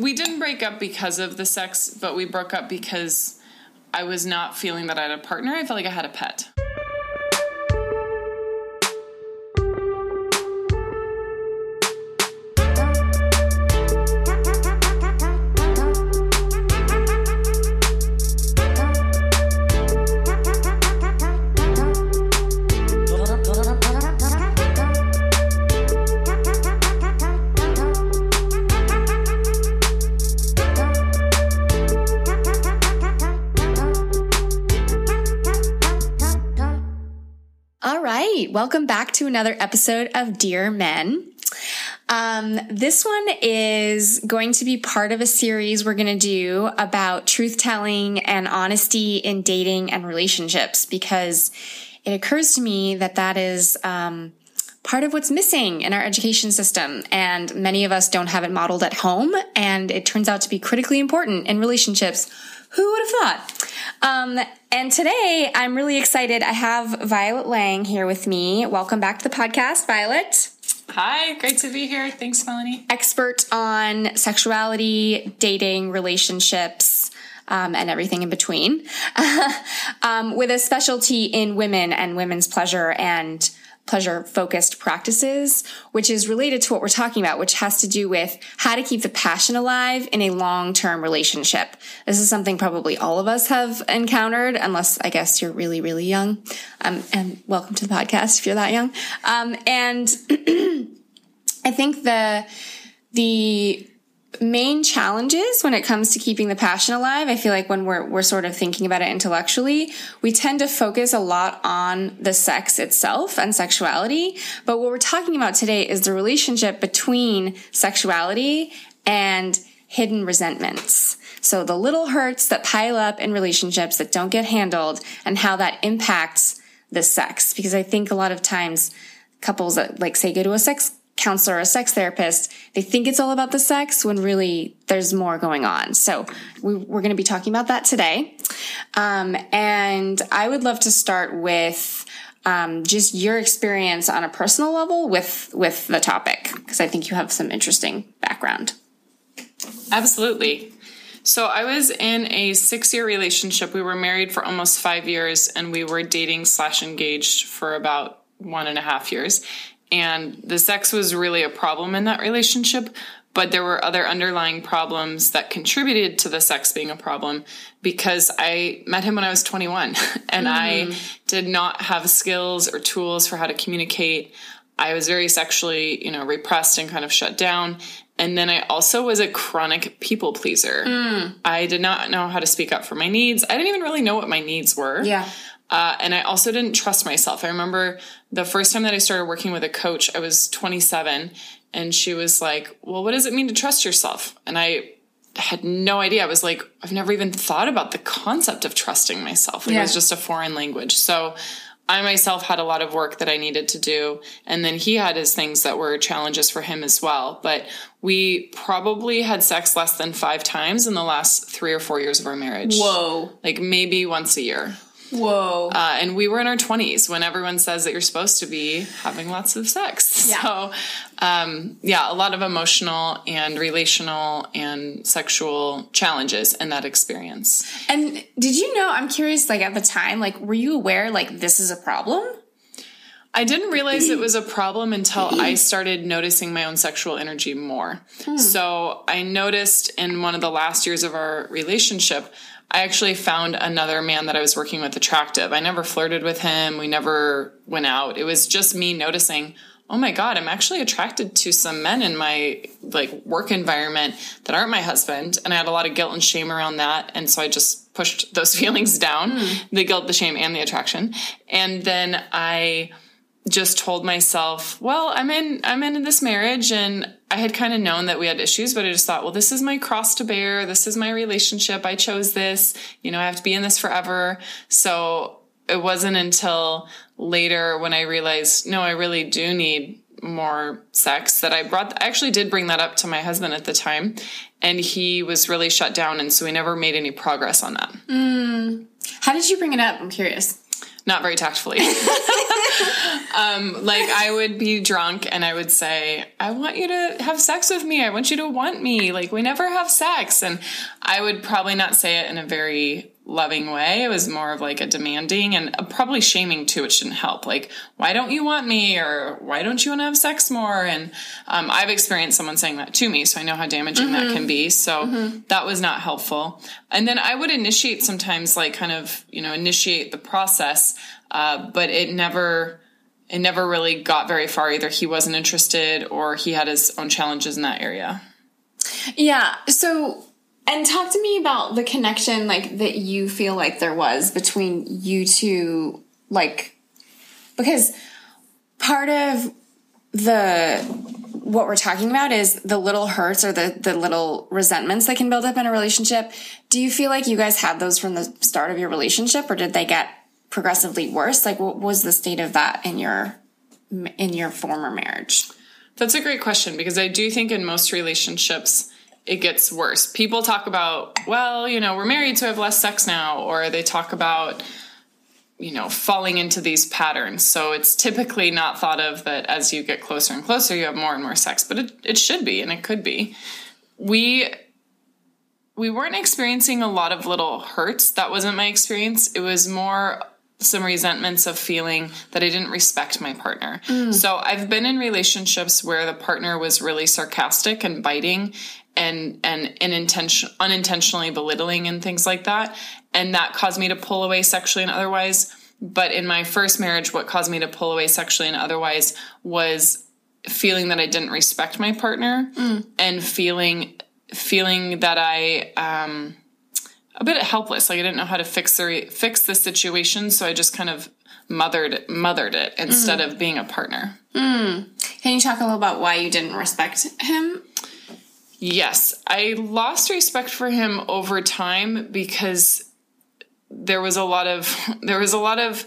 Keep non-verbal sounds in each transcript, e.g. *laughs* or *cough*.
we didn't break up because of the sex, but we broke up because I was not feeling that I had a partner. I felt like I had a pet. Back to another episode of Dear Men. Um, this one is going to be part of a series we're going to do about truth telling and honesty in dating and relationships because it occurs to me that that is, um, part of what's missing in our education system. And many of us don't have it modeled at home. And it turns out to be critically important in relationships. Who would have thought? Um, and today I'm really excited. I have Violet Lang here with me. Welcome back to the podcast, Violet. Hi, great to be here. Thanks, Melanie. Expert on sexuality, dating, relationships, um, and everything in between, *laughs* um, with a specialty in women and women's pleasure and pleasure focused practices, which is related to what we're talking about, which has to do with how to keep the passion alive in a long term relationship. This is something probably all of us have encountered, unless I guess you're really, really young. Um, and welcome to the podcast if you're that young. Um, and *clears throat* I think the, the main challenges when it comes to keeping the passion alive i feel like when we're we're sort of thinking about it intellectually we tend to focus a lot on the sex itself and sexuality. But what we're talking about today is the relationship between sexuality and hidden resentments. So the little hurts that pile up in relationships that don't get handled and how that impacts the sex. Because i think a lot of times couples that like say go to a sex counselor or sex therapist, they think it's all about the sex when really there's more going on. So we, are going to be talking about that today. Um, and I would love to start with um, just your experience on a personal level with with the topic because I think you have some interesting background. Absolutely. So I was in a six year relationship. We were married for almost five years, and we were dating slash engaged for about one and a half years and the sex was really a problem in that relationship but there were other underlying problems that contributed to the sex being a problem because I met him when I was 21 *laughs* and mm-hmm. I did not have skills or tools for how to communicate. I was very sexually, you know, repressed and kind of shut down. And then I also was a chronic people pleaser. Mm. I did not know how to speak up for my needs. I didn't even really know what my needs were. Yeah. Uh, and I also didn't trust myself. I remember the first time that I started working with a coach, I was 27, and she was like, Well, what does it mean to trust yourself? And I had no idea. I was like, I've never even thought about the concept of trusting myself. Like yeah. It was just a foreign language. So I myself had a lot of work that I needed to do. And then he had his things that were challenges for him as well. But we probably had sex less than five times in the last three or four years of our marriage. Whoa. Like maybe once a year. Whoa. Uh, and we were in our 20s when everyone says that you're supposed to be having lots of sex. Yeah. *laughs* So, um, yeah, a lot of emotional and relational and sexual challenges in that experience. And did you know, I'm curious, like at the time, like, were you aware, like, this is a problem? I didn't realize it was a problem until I started noticing my own sexual energy more. Hmm. So I noticed in one of the last years of our relationship, I actually found another man that I was working with attractive. I never flirted with him. We never went out. It was just me noticing, oh my God, I'm actually attracted to some men in my like work environment that aren't my husband. And I had a lot of guilt and shame around that. And so I just pushed those *laughs* feelings down, mm. the guilt, the shame, and the attraction. And then I just told myself, well, I'm in I'm in this marriage and I had kind of known that we had issues, but I just thought, well, this is my cross to bear. This is my relationship. I chose this. You know, I have to be in this forever. So it wasn't until later when I realized, no, I really do need more sex that I brought, I actually did bring that up to my husband at the time and he was really shut down. And so we never made any progress on that. Mm. How did you bring it up? I'm curious. Not very tactfully. *laughs* um, like I would be drunk and I would say, I want you to have sex with me. I want you to want me. Like we never have sex. And I would probably not say it in a very loving way. It was more of like a demanding and probably shaming too, which didn't help. Like, why don't you want me? Or why don't you want to have sex more? And um, I've experienced someone saying that to me, so I know how damaging mm-hmm. that can be. So mm-hmm. that was not helpful. And then I would initiate sometimes, like, kind of, you know, initiate the process, uh, but it never. It never really got very far. Either he wasn't interested or he had his own challenges in that area. Yeah. So and talk to me about the connection like that you feel like there was between you two like because part of the what we're talking about is the little hurts or the the little resentments that can build up in a relationship. Do you feel like you guys had those from the start of your relationship or did they get progressively worse? Like what was the state of that in your in your former marriage? That's a great question because I do think in most relationships it gets worse. People talk about, well, you know, we're married, so I have less sex now, or they talk about, you know, falling into these patterns. So it's typically not thought of that as you get closer and closer, you have more and more sex, but it, it should be and it could be. We we weren't experiencing a lot of little hurts. That wasn't my experience. It was more some resentments of feeling that I didn't respect my partner. Mm. So I've been in relationships where the partner was really sarcastic and biting and and unintention, unintentionally belittling and things like that and that caused me to pull away sexually and otherwise but in my first marriage what caused me to pull away sexually and otherwise was feeling that I didn't respect my partner mm. and feeling feeling that I um a bit helpless like I didn't know how to fix the fix the situation so I just kind of mothered mothered it instead mm. of being a partner. Mm. Can you talk a little about why you didn't respect him Yes, I lost respect for him over time because there was a lot of *laughs* there was a lot of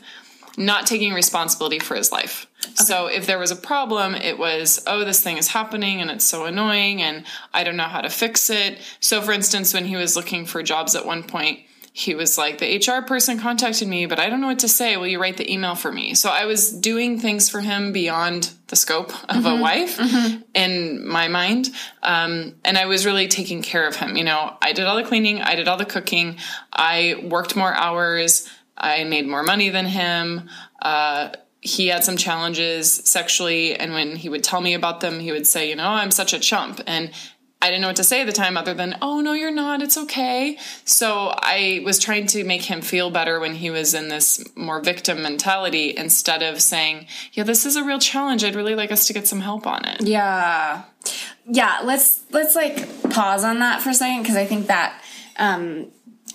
not taking responsibility for his life. Okay. So if there was a problem, it was, oh, this thing is happening and it's so annoying and I don't know how to fix it. So for instance, when he was looking for jobs at one point, he was like, the HR person contacted me, but I don't know what to say. Will you write the email for me? So I was doing things for him beyond the scope of mm-hmm. a wife mm-hmm. in my mind. Um, and I was really taking care of him. You know, I did all the cleaning, I did all the cooking, I worked more hours, I made more money than him. Uh, he had some challenges sexually and when he would tell me about them he would say you know i'm such a chump and I didn't know what to say at the time other than, oh, no, you're not. It's okay. So I was trying to make him feel better when he was in this more victim mentality instead of saying, yeah, this is a real challenge. I'd really like us to get some help on it. Yeah. Yeah. Let's, let's like pause on that for a second because I think that, um,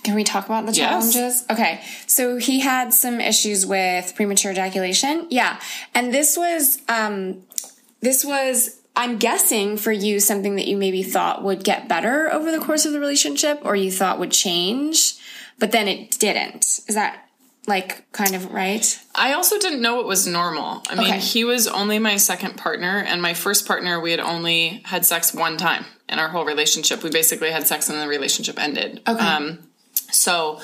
can we talk about the challenges? Yes. Okay. So he had some issues with premature ejaculation. Yeah. And this was, um, this was I'm guessing for you something that you maybe thought would get better over the course of the relationship or you thought would change, but then it didn't. Is that like kind of right? I also didn't know it was normal. I mean, okay. he was only my second partner and my first partner we had only had sex one time in our whole relationship. We basically had sex and the relationship ended. Okay. Um, so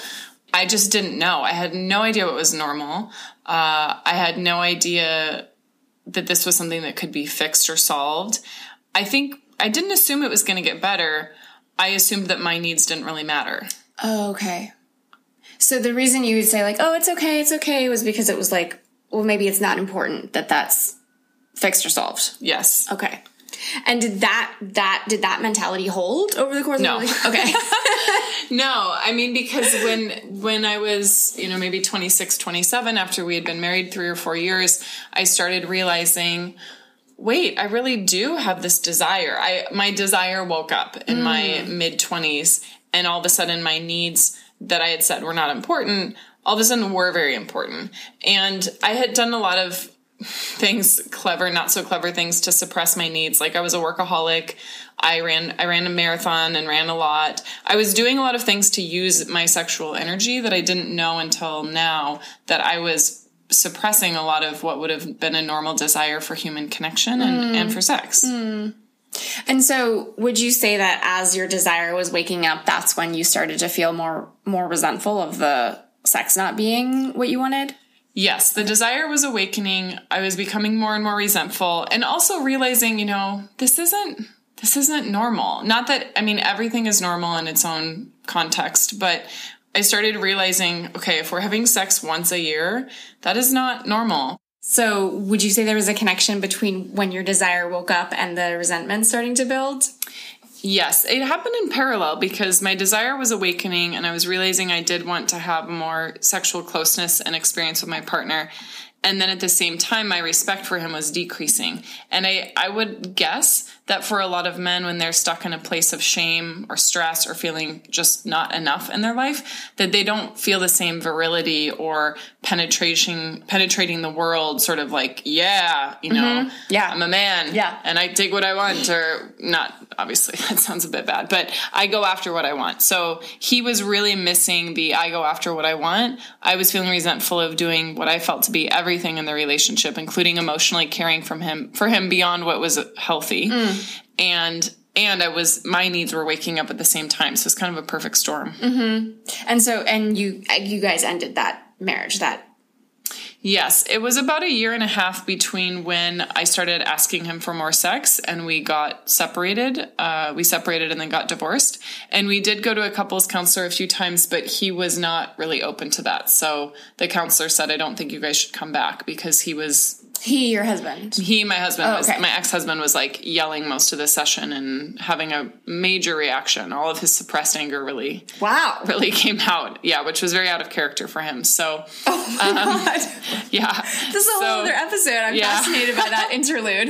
I just didn't know. I had no idea what was normal. Uh, I had no idea that this was something that could be fixed or solved. I think I didn't assume it was going to get better. I assumed that my needs didn't really matter. Oh, okay. So the reason you would say like, "Oh, it's okay, it's okay," was because it was like, well, maybe it's not important that that's fixed or solved. Yes. Okay. And did that that did that mentality hold over the course no. of the *laughs* Okay. no, I mean because when when I was, you know, maybe 26, 27 after we had been married 3 or 4 years, I started realizing wait, I really do have this desire. I my desire woke up in mm. my mid 20s and all of a sudden my needs that I had said were not important all of a sudden were very important. And I had done a lot of things clever not so clever things to suppress my needs like i was a workaholic i ran i ran a marathon and ran a lot i was doing a lot of things to use my sexual energy that i didn't know until now that i was suppressing a lot of what would have been a normal desire for human connection and, mm. and for sex mm. And so would you say that as your desire was waking up that's when you started to feel more more resentful of the sex not being what you wanted? Yes, the desire was awakening. I was becoming more and more resentful and also realizing, you know, this isn't this isn't normal. Not that I mean everything is normal in its own context, but I started realizing, okay, if we're having sex once a year, that is not normal. So, would you say there was a connection between when your desire woke up and the resentment starting to build? Yes, it happened in parallel because my desire was awakening and I was realizing I did want to have more sexual closeness and experience with my partner. And then at the same time, my respect for him was decreasing. And I, I would guess that for a lot of men, when they're stuck in a place of shame or stress or feeling just not enough in their life, that they don't feel the same virility or penetration, penetrating the world, sort of like, yeah, you know, mm-hmm. yeah, I'm a man, yeah, and I take what I want, or not. Obviously, *laughs* that sounds a bit bad, but I go after what I want. So he was really missing the I go after what I want. I was feeling resentful of doing what I felt to be everything in the relationship, including emotionally caring from him for him beyond what was healthy. Mm and and I was my needs were waking up at the same time, so it's kind of a perfect storm. Mm-hmm. And so, and you you guys ended that marriage. That yes, it was about a year and a half between when I started asking him for more sex and we got separated. Uh, we separated and then got divorced, and we did go to a couples counselor a few times, but he was not really open to that. So the counselor said, "I don't think you guys should come back," because he was he, your husband. He, my husband, oh, was okay. my ex husband was like yelling most of the session and having a major reaction. All of his suppressed anger really, wow, really came out. Yeah, which was very out of character for him. So, oh my um, god, yeah, this is a so, whole other episode. I'm yeah. fascinated by that *laughs* interlude.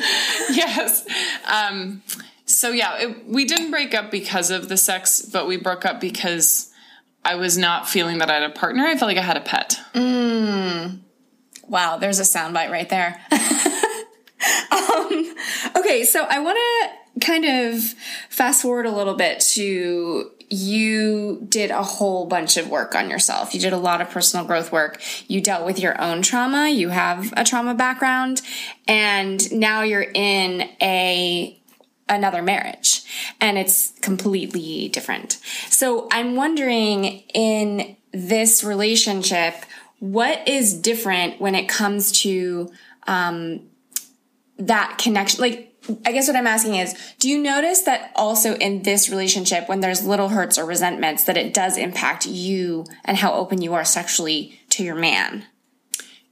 yes. Um, so yeah, it, we didn't break up because of the sex, but we broke up because I was not feeling that I had a partner. I felt like I had a pet. Mm. Wow, there's a soundbite right there. *laughs* um, okay, so I want to kind of fast forward a little bit to you did a whole bunch of work on yourself. You did a lot of personal growth work. You dealt with your own trauma. You have a trauma background and now you're in a another marriage and it's completely different. So I'm wondering in this relationship, what is different when it comes to um, that connection? Like, I guess what I'm asking is, do you notice that also in this relationship, when there's little hurts or resentments, that it does impact you and how open you are sexually to your man?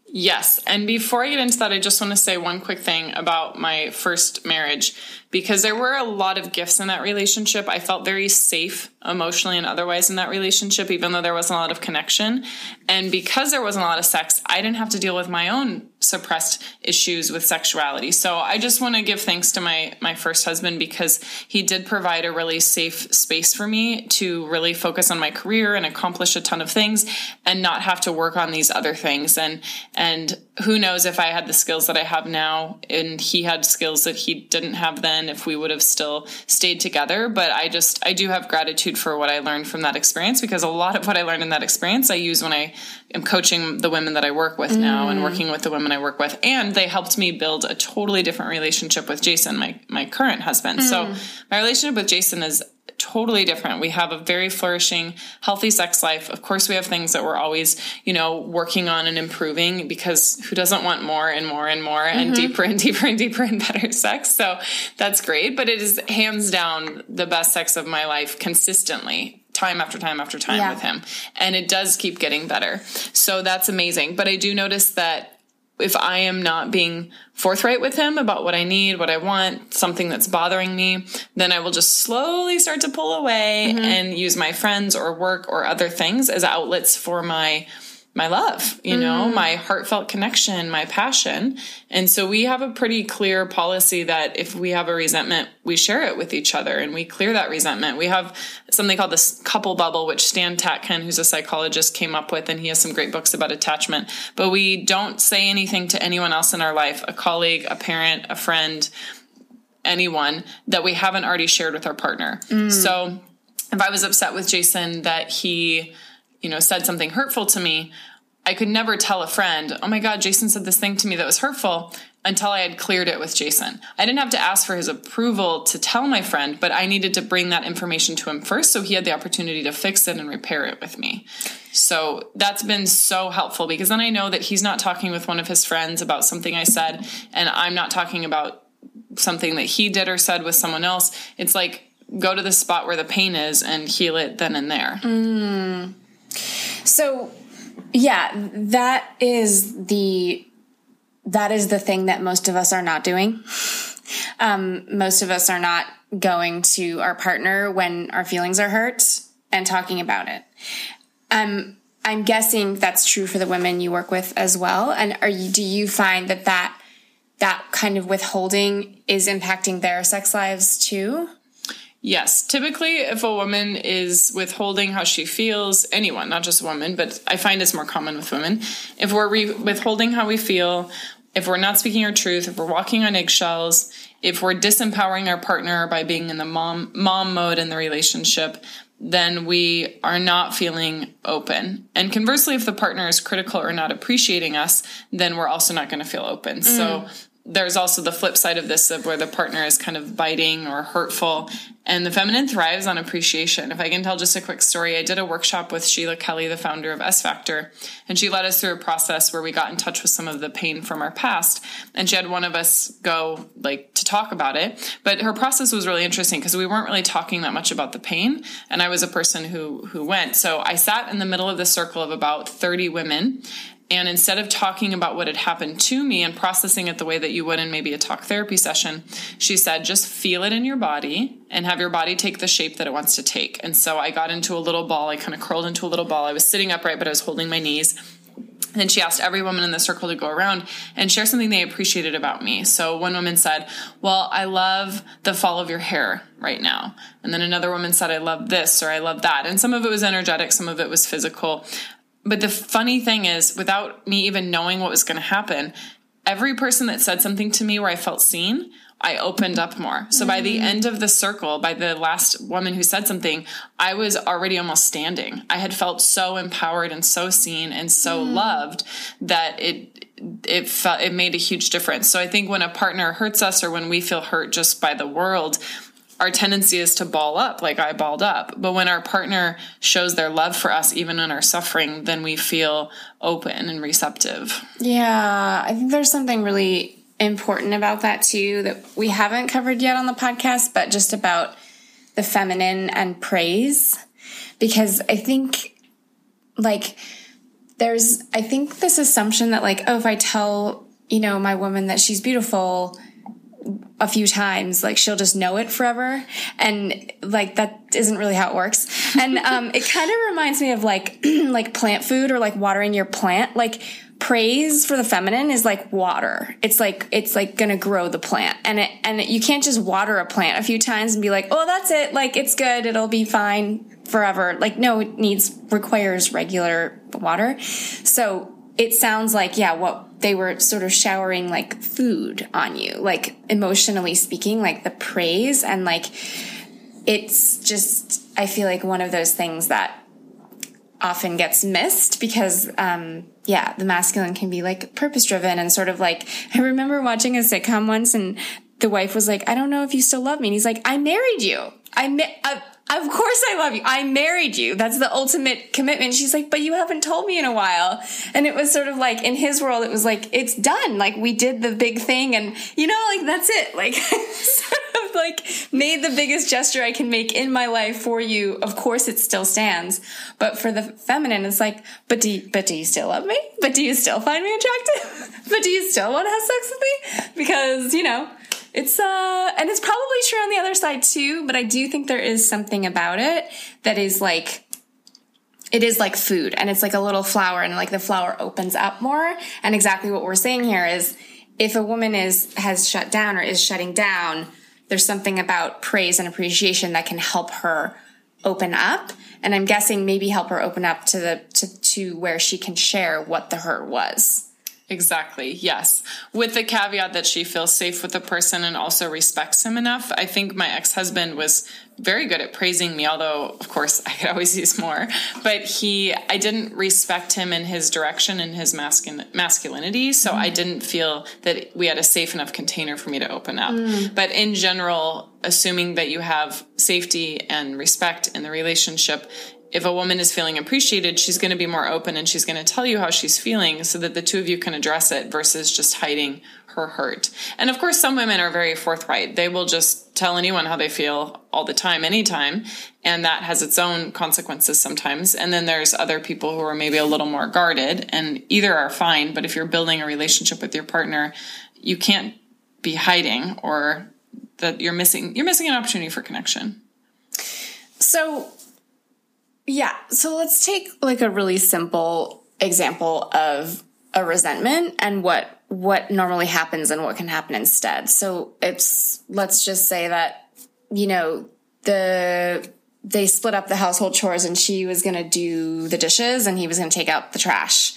Yes. And before I get into that, I just want to say one quick thing about my first marriage because there were a lot of gifts in that relationship. I felt very safe emotionally and otherwise in that relationship, even though there wasn't a lot of connection. And because there wasn't a lot of sex, I didn't have to deal with my own suppressed issues with sexuality. So I just want to give thanks to my my first husband because he did provide a really safe space for me to really focus on my career and accomplish a ton of things and not have to work on these other things and and who knows if I had the skills that I have now and he had skills that he didn't have then if we would have still stayed together but I just I do have gratitude for what I learned from that experience because a lot of what I learned in that experience I use when I am coaching the women that I work with mm. now and mm. working with the women I work with and they helped me build a totally different relationship with Jason my my current husband mm. so my relationship with Jason is totally different. We have a very flourishing, healthy sex life. Of course, we have things that we're always, you know, working on and improving because who doesn't want more and more and more and mm-hmm. deeper and *laughs* deeper and deeper and better sex? So that's great. But it is hands down the best sex of my life consistently time after time after time yeah. with him. And it does keep getting better. So that's amazing. But I do notice that if I am not being forthright with him about what I need, what I want, something that's bothering me, then I will just slowly start to pull away mm-hmm. and use my friends or work or other things as outlets for my my love, you know, mm. my heartfelt connection, my passion. And so we have a pretty clear policy that if we have a resentment, we share it with each other and we clear that resentment. We have something called the couple bubble, which Stan Tatkin, who's a psychologist, came up with, and he has some great books about attachment. But we don't say anything to anyone else in our life, a colleague, a parent, a friend, anyone that we haven't already shared with our partner. Mm. So if I was upset with Jason that he, you know, said something hurtful to me, I could never tell a friend, oh my God, Jason said this thing to me that was hurtful until I had cleared it with Jason. I didn't have to ask for his approval to tell my friend, but I needed to bring that information to him first so he had the opportunity to fix it and repair it with me. So that's been so helpful because then I know that he's not talking with one of his friends about something I said, and I'm not talking about something that he did or said with someone else. It's like go to the spot where the pain is and heal it then and there. Mm. So, yeah, that is the that is the thing that most of us are not doing. Um, most of us are not going to our partner when our feelings are hurt and talking about it. Um, I'm guessing that's true for the women you work with as well. And are you, do you find that that that kind of withholding is impacting their sex lives too? Yes. Typically, if a woman is withholding how she feels, anyone, not just a woman, but I find it's more common with women. If we're re- withholding how we feel, if we're not speaking our truth, if we're walking on eggshells, if we're disempowering our partner by being in the mom mom mode in the relationship, then we are not feeling open. And conversely, if the partner is critical or not appreciating us, then we're also not going to feel open. Mm. So there's also the flip side of this of where the partner is kind of biting or hurtful. And the feminine thrives on appreciation. If i can tell just a quick story i did a workshop with Sheila Kelley the founder of s factor and she led us through a process where we got in touch with some of the pain from our past and she had one of us go like to talk about it. But her process was really interesting because we weren't really talking that much about the pain and i was a person who who went. So i sat in the middle of the circle of about 30 women and instead of talking about what had happened to me and processing it the way that you would in maybe a talk therapy session, she said, just feel it in your body and have your body take the shape that it wants to take. And so I got into a little ball. I kind of curled into a little ball. I was sitting upright, but I was holding my knees. And then she asked every woman in the circle to go around and share something they appreciated about me. So one woman said, Well, I love the fall of your hair right now. And then another woman said, I love this or I love that. And some of it was energetic, some of it was physical. But the funny thing is, without me even knowing what was going to happen, every person that said something to me where I felt seen, I opened up more. So mm-hmm. by the mm. end of the circle, by the last woman who said something, I was already almost standing. I had felt so empowered and so seen and so mm. loved that it it felt it made a huge difference. So I think when a partner hurts us or when we feel hurt just by the world, our tendency is to ball up like I balled up. But when our partner shows their love for us, even in our suffering, then we feel open and receptive. Yeah, I think there's something really important about that too that we haven't covered yet on the podcast, but just about the feminine and praise. Because I think, like, there's, I think this assumption that, like, oh, if I tell, you know, my woman that she's beautiful, a few times, like she'll just know it forever. And like that isn't really how it works. And *laughs* um, it kind of reminds me of like *clears throat* like plant food or like watering your plant. Like praise for the feminine is like water. It's like it's like gonna grow the plant. And it and it, you can't just water a plant a few times and be like, oh that's it, like it's good, it'll be fine forever. Like no, it needs requires regular water. So it sounds like, yeah, what they were sort of showering like food on you, like emotionally speaking, like the praise. And like, it's just, I feel like one of those things that often gets missed because, um, yeah, the masculine can be like purpose driven and sort of like, *laughs* I remember watching a sitcom once and the wife was like, I don't know if you still love me. And he's like, I married you. I, ma- uh, of course I love you. I married you. That's the ultimate commitment. She's like, but you haven't told me in a while. And it was sort of like, in his world, it was like, it's done. Like we did the big thing and, you know, like that's it. Like, *laughs* sort of like made the biggest gesture I can make in my life for you. Of course it still stands. But for the feminine, it's like, but do you, but do you still love me? But do you still find me attractive? *laughs* but do you still want to have sex with me? Because, you know, it's uh and it's probably true on the other side too, but I do think there is something about it that is like it is like food and it's like a little flower and like the flower opens up more. And exactly what we're saying here is if a woman is has shut down or is shutting down, there's something about praise and appreciation that can help her open up and i'm guessing maybe help her open up to the to, to where she can share what the hurt was Exactly. Yes. With the caveat that she feels safe with the person and also respects him enough. I think my ex husband was very good at praising me, although, of course, *laughs* I could always use more. But he, I didn't respect him in his direction and his masculin- masculinity. So mm. I didn't feel that we had a safe enough container for me to open up. Mm. But in general, assuming that you have safety and respect in the relationship, if a woman is feeling appreciated, she's going to be more open and she's going to tell you how she's feeling so that the two of you can address it versus just hiding her hurt. And of course, some women are very forthright. They will just tell anyone how they feel all the time, anytime. And that has its own consequences sometimes. And then there's other people who are maybe a little more guarded and either are fine, but if you're building a relationship with your partner, you can't be hiding or that you're missing, you're missing an opportunity for connection. So yeah. So let's take like a really simple example of a resentment and what what normally happens and what can happen instead. So it's let's just say that you know the they split up the household chores and she was going to do the dishes and he was going to take out the trash.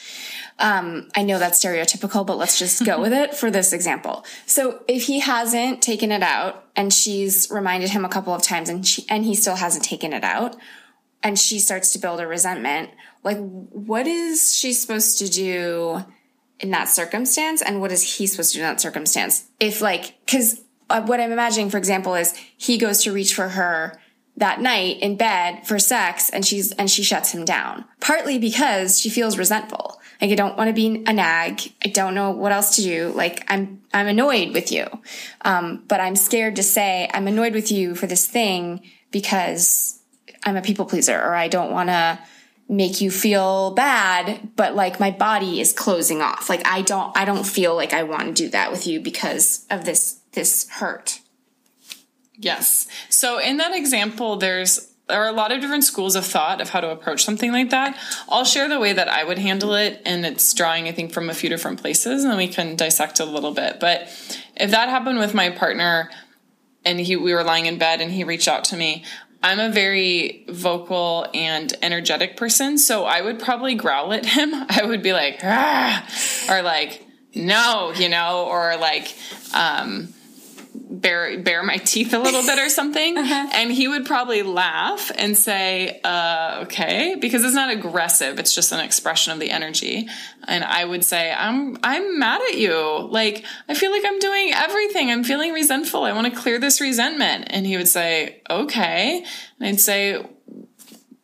Um, I know that's stereotypical, but let's just go with *laughs* it for this example. So if he hasn't taken it out and she's reminded him a couple of times and she, and he still hasn't taken it out, and she starts to build a resentment, like what is she supposed to do in that circumstance and what is he supposed to do in that circumstance? If like cuz uh, what I'm imagining for example is he goes to reach for her that night in bed for sex and she's and she shuts him down. Partly because she feels resentful. Like I don't want to be a nag. I don't know what else to do. Like I'm I'm annoyed with you. Um, but I'm scared to say I'm annoyed with you for this thing because I'm a people pleaser or I don't want to make you feel bad, but like my body is closing off. Like I don't, I don't feel like I want to do that with you because of this, this hurt. Yes. So in that example, there's, there are a lot of different schools of thought of how to approach something like that. I'll share the way that I would handle it, and it's drawing, I think, from a few different places, and we can dissect a little bit. But if that happened with my partner, and he we were lying in bed and he reached out to me, I'm a very vocal and energetic person, so I would probably growl at him. *laughs* I would be like, ah, or like, no, you know, or like, um, bare bare my teeth a little bit or something. *laughs* Uh-huh. and he would probably laugh and say uh, okay because it's not aggressive it's just an expression of the energy. And i would say i'm i'm mad at you. Like i feel like i'm doing everything. I'm feeling resentful. I want to clear this resentment. And he would say okay. And i'd say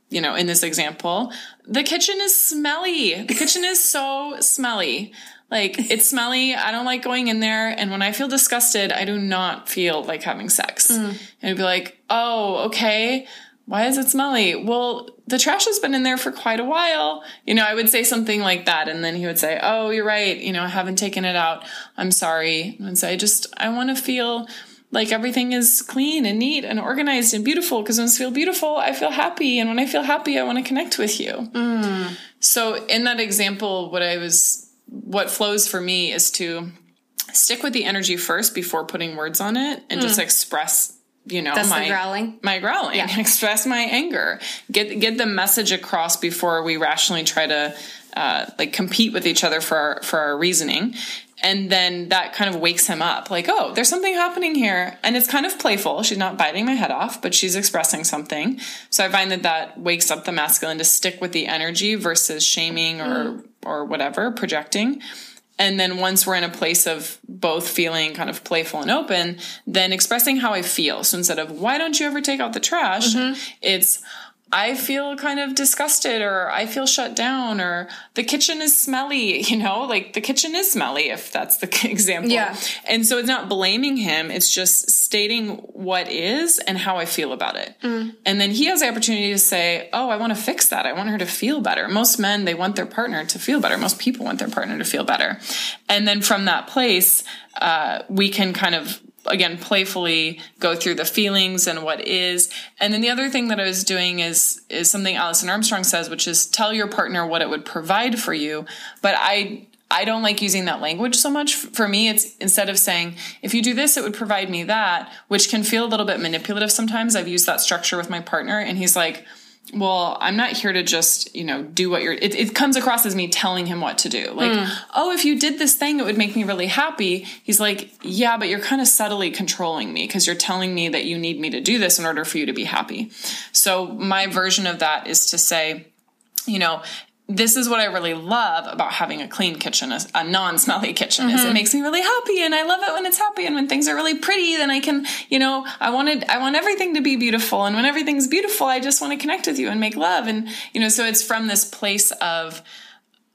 you know in this example the kitchen is smelly. The kitchen is so smelly like it's smelly. I don't like going in there. And when I feel disgusted, I do not feel like having sex. Mm. And it'd be like, oh, okay. Why is it smelly? Well, the trash has been in there for quite a while. You know, I would say something like that. And then he would say, oh, you're right. You know, I haven't taken it out. I'm sorry. And say, I just, I want to feel like everything is clean and neat and organized and beautiful because when I feel beautiful, I feel happy. And when I feel happy, I want to connect with you. Mm. So in that example, what I was what flows for me is to stick with the energy first before putting words on it and mm. just express you know That's my growling. my growling yeah. express my anger. Get get the message across before we rationally try to uh, like compete with each other for our, for our reasoning. And then that kind of wakes him up. Like oh there's something happening here. And it's kind of playful. She's not biting my head off but she's expressing something. So i find that that wakes up the masculine to stick with the energy versus shaming or mm or whatever, projecting. And then once we're in a place of both feeling kind of playful and open, then expressing how I feel. So instead of, why don't you ever take out the trash? Mm-hmm. It's, I feel kind of disgusted or I feel shut down or the kitchen is smelly, *laughs* you know, like the kitchen is smelly if that's the *laughs* example. Yeah. And so it's not blaming him, it's just stating what is and how I feel about it. Mm. And then he has the opportunity to say, "Oh, I want to fix that. I want her to feel better." Most men, they want their partner to feel better. Most people want their partner to feel better. And then from that place, uh, we can kind of again playfully go through the feelings and what is. And then the other thing that i was doing is is something alison armstrong says which is tell your partner what it would provide for you. But i i don't like using that language so much. For me it's instead of saying if you do this it would provide me that which can feel a little bit manipulative sometimes. I've used that structure with my partner and he's like well, I'm not here to just, you know, do what you're, it, it comes across as me telling him what to do. Like, mm. oh, if you did this thing, it would make me really happy. He's like, yeah, but you're kind of subtly controlling me because you're telling me that you need me to do this in order for you to be happy. So my version of that is to say, you know, this is what I really love about having a clean kitchen, a, a non-smelly kitchen, mm-hmm. is it makes me really happy, and I love it when it's happy, and when things are really pretty, then I can, you know, I wanted, I want everything to be beautiful, and when everything's beautiful, I just want to connect with you and make love, and you know, so it's from this place of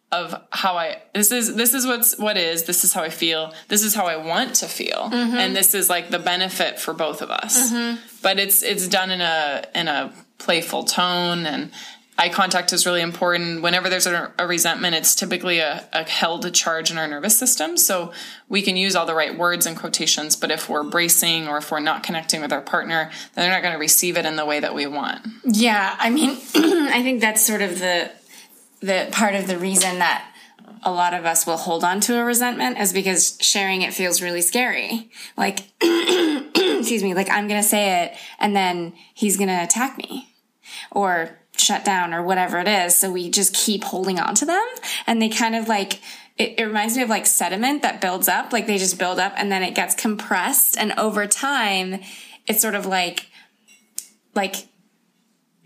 of how I this is this is what's what is this is how I feel this is how I want to feel mm-hmm. and this is like the benefit for both of us mm-hmm. but it's it's done in a in a playful tone and eye contact is really important. Whenever there's a, a resentment it's typically a, a held charge in our nervous system. So we can use all the right words and quotations but if we're bracing or if we're not connecting with our partner then they're not going to receive it in the way that we want. Yeah i mean *clears throat* i think that's sort of the the part of the reason that a lot of us will hold on to a resentment is because sharing it feels really scary. Like, *clears throat* excuse me, like I'm going to say it and then he's going to attack me. Or shut down or whatever it is. So we just keep holding on to them and they kind of like, it, it reminds me of like sediment that builds up. Like they just build up and then it gets compressed. And over time, it's sort of like, like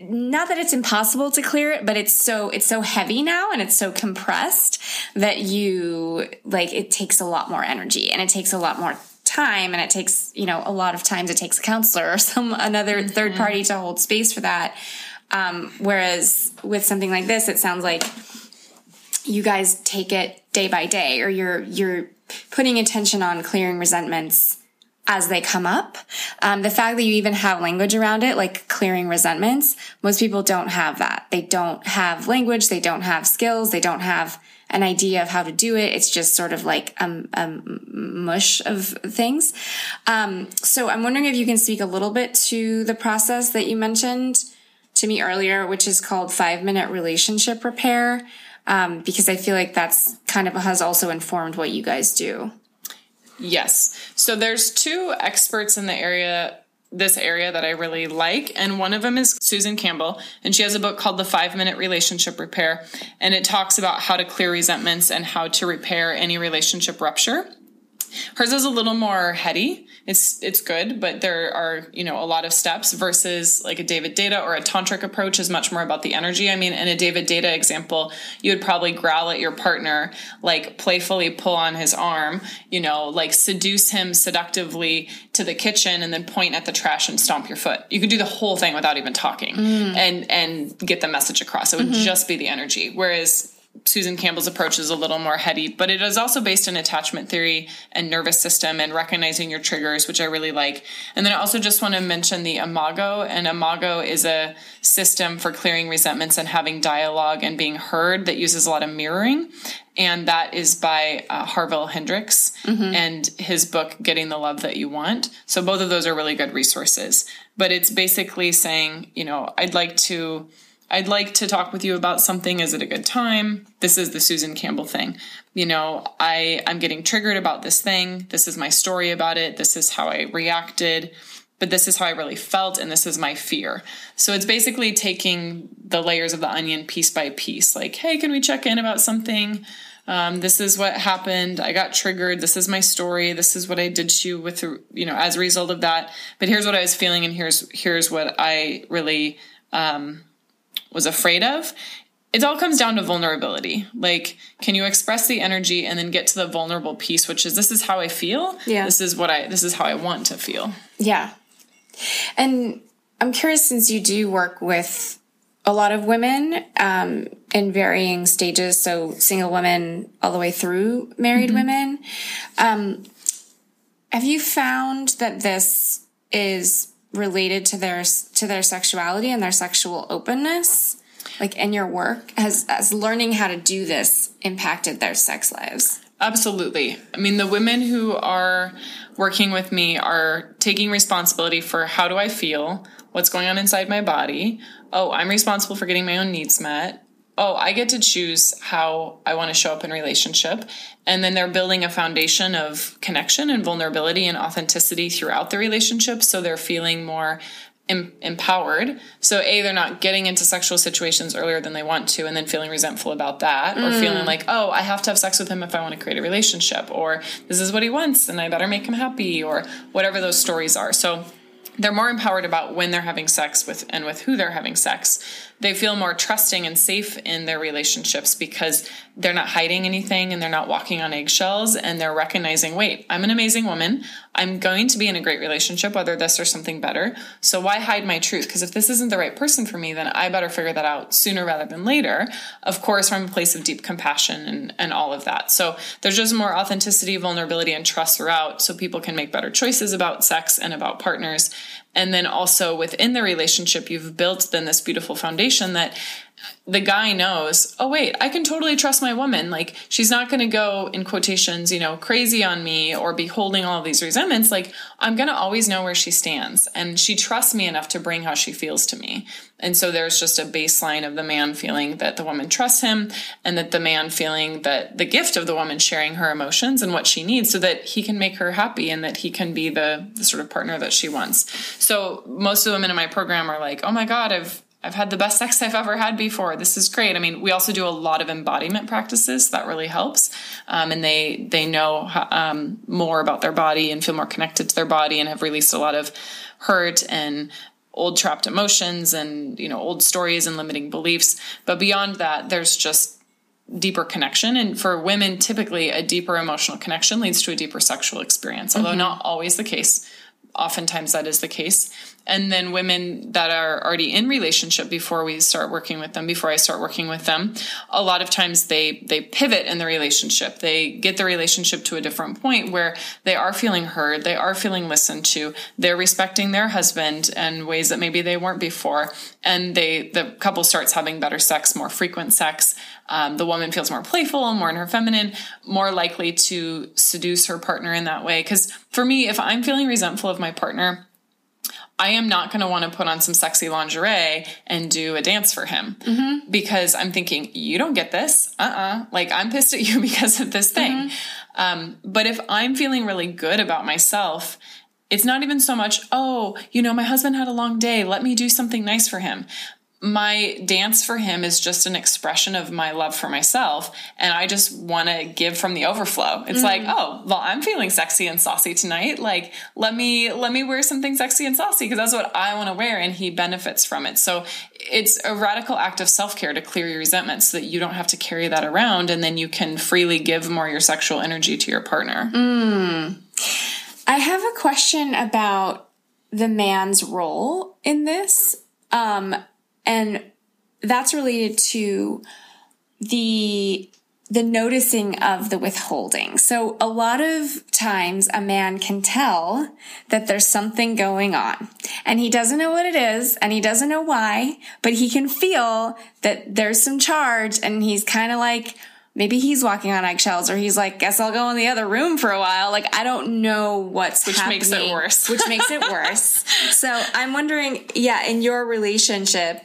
not that it's impossible to clear it, but it's so, it's so heavy now and it's so compressed that you, like, it takes a lot more energy and it takes a lot more time and it takes, you know, a lot of times it takes a counselor or *laughs* some, another mm-hmm. third party to hold space for that. Um, whereas with something like this, it sounds like you guys take it day by day or you're, you're putting attention on clearing resentments as they come up. Um, the fact that you even have language around it, like clearing resentments, most people don't have that. They don't have language. They don't have skills. They don't have an idea of how to do it. It's just sort of like a, a mush of things. Um, so I'm wondering if you can speak a little bit to the process that you mentioned to me earlier, which is called five minute relationship repair. Um, because I feel like that's kind of has also informed what you guys do. Yes. So there's two experts in the area this area that I really like. And one of them is Susan Campbell. And she has a book called The Five Minute Relationship Repair. And it talks about how to clear resentments and how to repair any relationship rupture. Hers is a little more heady. It's it's good, but there are you know a lot of steps versus like a David Deida or a tantric approach is much more about the energy. I mean, in a David Deida example, you would probably growl at your partner, like playfully pull on his arm, you know, like seduce him seductively to the kitchen, and then point at the trash and stomp your foot. You could do the whole thing without even talking, mm. and and get the message across. It would mm-hmm. just be the energy. Whereas Susan Campbell's approach is a little more heady, but it is also based in attachment theory and nervous system and recognizing your triggers, which I really like. And then I also just want to mention the Imago, and Imago is a system for clearing resentments and having dialogue and being heard that uses a lot of mirroring. And that is by uh, Harville Hendrix mm-hmm. and his book, Getting the Love That You Want. So both of those are really good resources. But it's basically saying, you know, I'd like to I'd like to talk with you about something. Is it a good time? This is the Susan Campbell thing. You know, I, I'm getting triggered about this thing. This is my story about it. This is how I reacted, but this is how I really felt. And this is my fear. So it's basically taking the layers of the onion piece by piece. Like, hey, can we check in about something? Um, this is what happened. I got triggered. This is my story. This is what I did to you with, you know, as a result of that. But here's what I was feeling, and here's here's what I really um, was afraid of it all comes down to vulnerability. Like, can you express the energy and then get to the vulnerable piece, which is this is how I feel. Yeah. This is what I, this is how I want to feel. Yeah. And I'm curious since you do work with a lot of women um, in varying stages, so single women all the way through married mm-hmm. women. Um, have you found that this is related to their to their sexuality and their sexual openness like in your work has as learning how to do this impacted their sex lives? Absolutely. I mean the women who are working with me are taking responsibility for how do i feel what's going on inside my body. Oh i'm responsible for getting my own needs met oh, I get to choose how I want to show up in relationship. And then they're building a foundation of connection and vulnerability and authenticity throughout the relationship. So they're feeling more em- empowered. So, A, they're not getting into sexual situations earlier than they want to and then feeling resentful about that or mm. feeling like, oh, I have to have sex with him if I want to create a relationship or this is what he wants and I better make him happy or whatever those stories are. So, they're more empowered about when they're having sex with and with who they're having sex. They feel more trusting and safe in their relationships because they're not hiding anything and they're not walking on eggshells and they're recognizing, wait, I'm an amazing woman. I'm going to be in a great relationship, whether this or something better. So why hide my truth? Because if this isn't the right person for me, then I better figure that out sooner rather than later. Of course, from a place of deep compassion and, and all of that. So there's just more authenticity, vulnerability, and trust throughout so people can make better choices about sex and about partners and then also within the relationship, you've built then this beautiful foundation that the guy knows, oh, wait, I can totally trust my woman. Like, she's not going to go, in quotations, you know, crazy on me or be holding all these resentments. Like, I'm going to always know where she stands. And she trusts me enough to bring how she feels to me. And so there's just a baseline of the man feeling that the woman trusts him and that the man feeling that the gift of the woman sharing her emotions and what she needs so that he can make her happy and that he can be the, the sort of partner that she wants. So most of the women in my program are like, oh my God, I've, I've had the best sex I've ever had before. This is great. I mean, we also do a lot of embodiment practices. That really helps, um, and they they know um, more about their body and feel more connected to their body and have released a lot of hurt and old trapped emotions and you know old stories and limiting beliefs. But beyond that, there's just deeper connection and for women typically a deeper emotional connection leads to a deeper sexual experience although mm-hmm. not always the case oftentimes that is the case and then women that are already in relationship before we start working with them before i start working with them a lot of times they they pivot in the relationship. They get the relationship to a different point where they are feeling heard they are feeling listened to they're respecting their husband in ways that maybe they weren't before and they the couple starts having better sex more frequent sex. Um, the woman feels more playful more in her feminine more likely to seduce her partner in that way. Because for me if i'm feeling resentful of my partner I am not going to want to put on some sexy lingerie and do a dance for him mm-hmm. because I'm thinking, you don't get this. Uh uh-uh. uh Like, I'm pissed at you *laughs* because of this thing. Mm-hmm. Um, but if I'm feeling really good about myself, it's not even so much, oh, you know, my husband had a long day. Let me do something nice for him my dance for him is just an expression of my love for myself and i just want to give from the overflow. It's mm. like oh well i'm feeling sexy and saucy tonight. Like let me let me wear something sexy and saucy because that's what i want to wear and he benefits from it. So it's a radical act of self-care to clear your resentment so that you don't have to carry that around and then you can freely give more your sexual energy to your partner. Mm. i have a question about the man's role in this. Um, and that's related to the the noticing of the withholding. So a lot of times a man can tell that there's something going on and he doesn't know what it is and he doesn't know why, but he can feel that there's some charge and he's kind of like, maybe he's walking on eggshells or he's like, guess I'll go in the other room for a while. Like, I don't know what's which makes it worse, *laughs* which makes it worse. *laughs* so I'm wondering, yeah, in your relationship,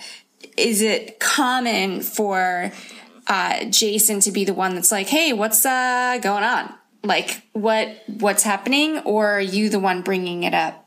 is it common for uh, Jason to be the one that's like, "Hey, what's uh, going on? Like, what what's happening?" Or are you the one bringing it up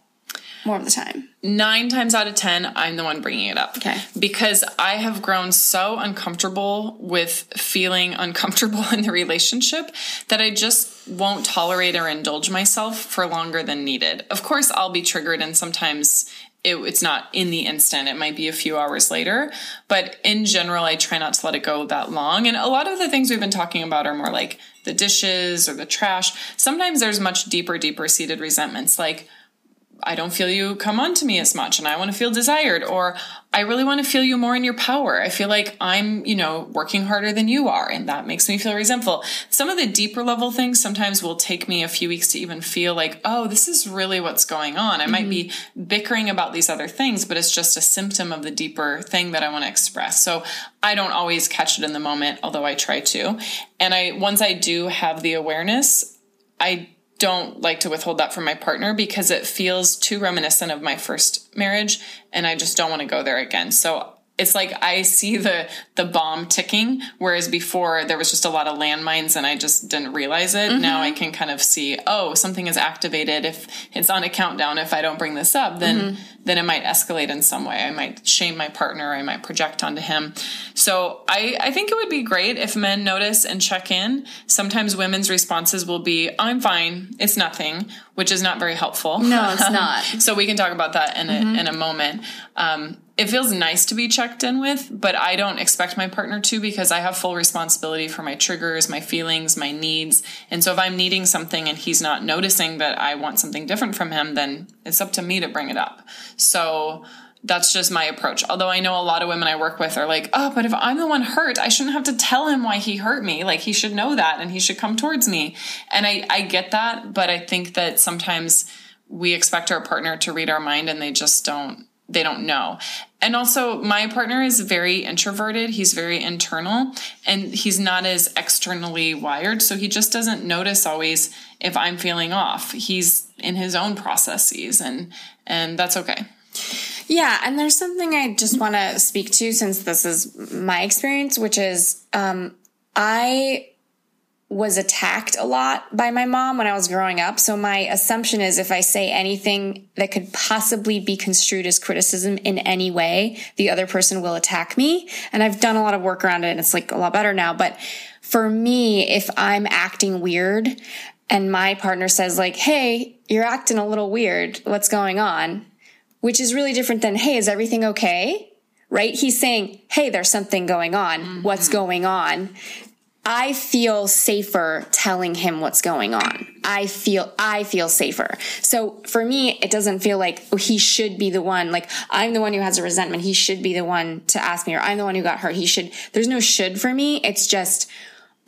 more of the time? Nine times out of ten, I'm the one bringing it up. Okay, because I have grown so uncomfortable with feeling uncomfortable *laughs* in the relationship that I just won't tolerate or indulge myself for longer than needed. Of course, I'll be triggered, and sometimes it, it's not in the instant. It might be a few hours later. But in general, I try not to let it go that long. And a lot of the things we've been talking about are more like the dishes or the trash. Sometimes there's much deeper, deeper seated resentments like, I don't feel you come on to me as much and I want to feel desired or I really want to feel you more in your power. I feel like I'm, you know, working harder than you are and that makes me feel resentful. Some of the deeper level things sometimes will take me a few weeks to even feel like, oh, this is really what's going on. I mm-hmm. might be mm-hmm. bickering about these other things, but it's just a symptom of the deeper thing that I want to express. So I don't always catch it in the moment, although I try to. And I once I do have the awareness, I don't like to withhold that from my partner because it feels too reminiscent of my first marriage and I just don't want to go there again. So it's like I see the the bomb ticking, whereas before there was just a lot of landmines and I just didn't realize it. Mm-hmm. Now I can kind of see, oh, something is activated. If it's on a countdown, if I don't bring this up, then mm-hmm. then it might escalate in some way. I might shame my partner. I might project onto him. So I, I think it would be great if men notice and check in. Sometimes women's responses will be, I'm fine, it's nothing, which is not very helpful. No, it's *laughs* not. so we can talk about that in a, mm-hmm. in a moment. Um, it feels nice to be checked in with, but I don't expect my partner to because I have full responsibility for my triggers, my feelings, my needs. And so if I'm needing something and he's not noticing that I want something different from him, then it's up to me to bring it up. So that's just my approach. Although I know a lot of women I work with are like, oh, but if I'm the one hurt, I shouldn't have to tell him why he hurt me. Like he should know that and he should come towards me. And I, I get that, but I think that sometimes we expect our partner to read our mind and they just don't they don't know. And also, my partner is very introverted. He's very internal and he's not as externally wired. So he just doesn't notice always if I'm feeling off. He's in his own processes and, and that's okay. Yeah. And there's something I just want to speak to since this is my experience, which is, um, I was attacked a lot by my mom when I was growing up. So my assumption is if I say anything that could possibly be construed as criticism in any way, the other person will attack me. And I've done a lot of work around it and it's like a lot better now. But for me, if I'm acting weird and my partner says like, Hey, you're acting a little weird. What's going on? Which is really different than, Hey, is everything okay? right? He's saying, Hey, there's something going on. Mm-hmm. What's going on? I feel safer telling him what's going on. I feel, I feel safer. So for me, it doesn't feel like oh, he should be the one, like I'm the one who has a resentment. He should be the one to ask me, or I'm the one who got hurt. He should, there's no should for me. It's just,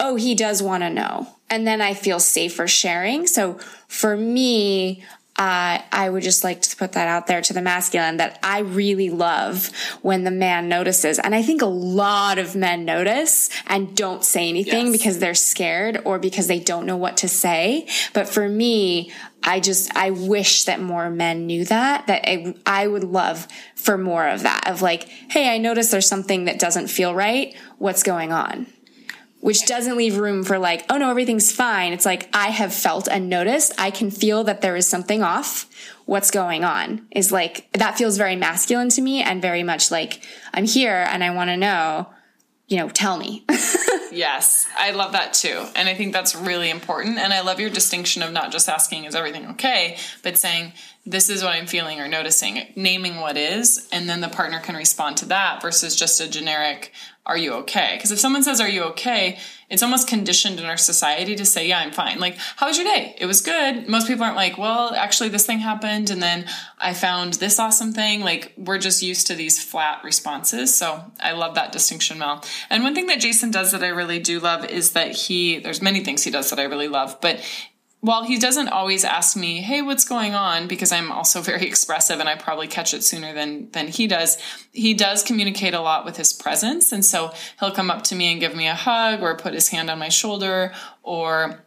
oh, he does want to know. And then I feel safer sharing. So for me, uh, I would just like to put that out there to the masculine that I really love when the man notices. And I think a lot of men notice and don't say anything yes. because they're scared or because they don't know what to say. But for me, I just, I wish that more men knew that, that I, I would love for more of that of like, Hey, I noticed there's something that doesn't feel right. What's going on? Which doesn't leave room for like, oh no, everything's fine. It's like, I have felt and noticed. I can feel that there is something off. What's going on is like, that feels very masculine to me and very much like, I'm here and I want to know, you know, tell me. *laughs* yes, I love that too. And I think that's really important. And I love your distinction of not just asking, is everything okay? But saying, this is what I'm feeling or noticing, naming what is, and then the partner can respond to that versus just a generic, are you okay? Because if someone says, are you okay? It's almost conditioned in our society to say, yeah, I'm fine. Like, how was your day? It was good. Most people aren't like, well, actually, this thing happened, and then I found this awesome thing. Like, we're just used to these flat responses. So I love that distinction, Mel. And one thing that Jason does that I really do love is that he, there's many things he does that I really love, but while he doesn't always ask me, "Hey, what's going on?" because I'm also *laughs* very expressive and I probably catch it sooner than than he does, he does communicate a lot with his presence, and so he'll come up to me and give me a hug or put his hand on my shoulder or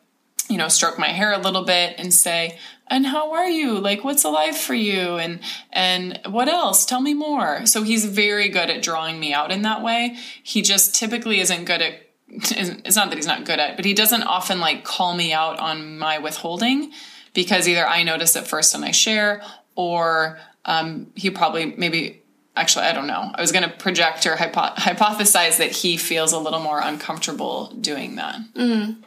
you know, stroke my hair a little bit and say, "And how are you? Like what's alive for you?" and and what else? Tell me more. So he's very good at drawing me out in that way. He just typically isn't good at it's not that he's not good at, but he doesn't often like call me out on my withholding because either I notice it first and I share, or um, he probably maybe actually I don't know. I was going to project or hypo- hypothesize that he feels a little more uncomfortable doing that. Mm.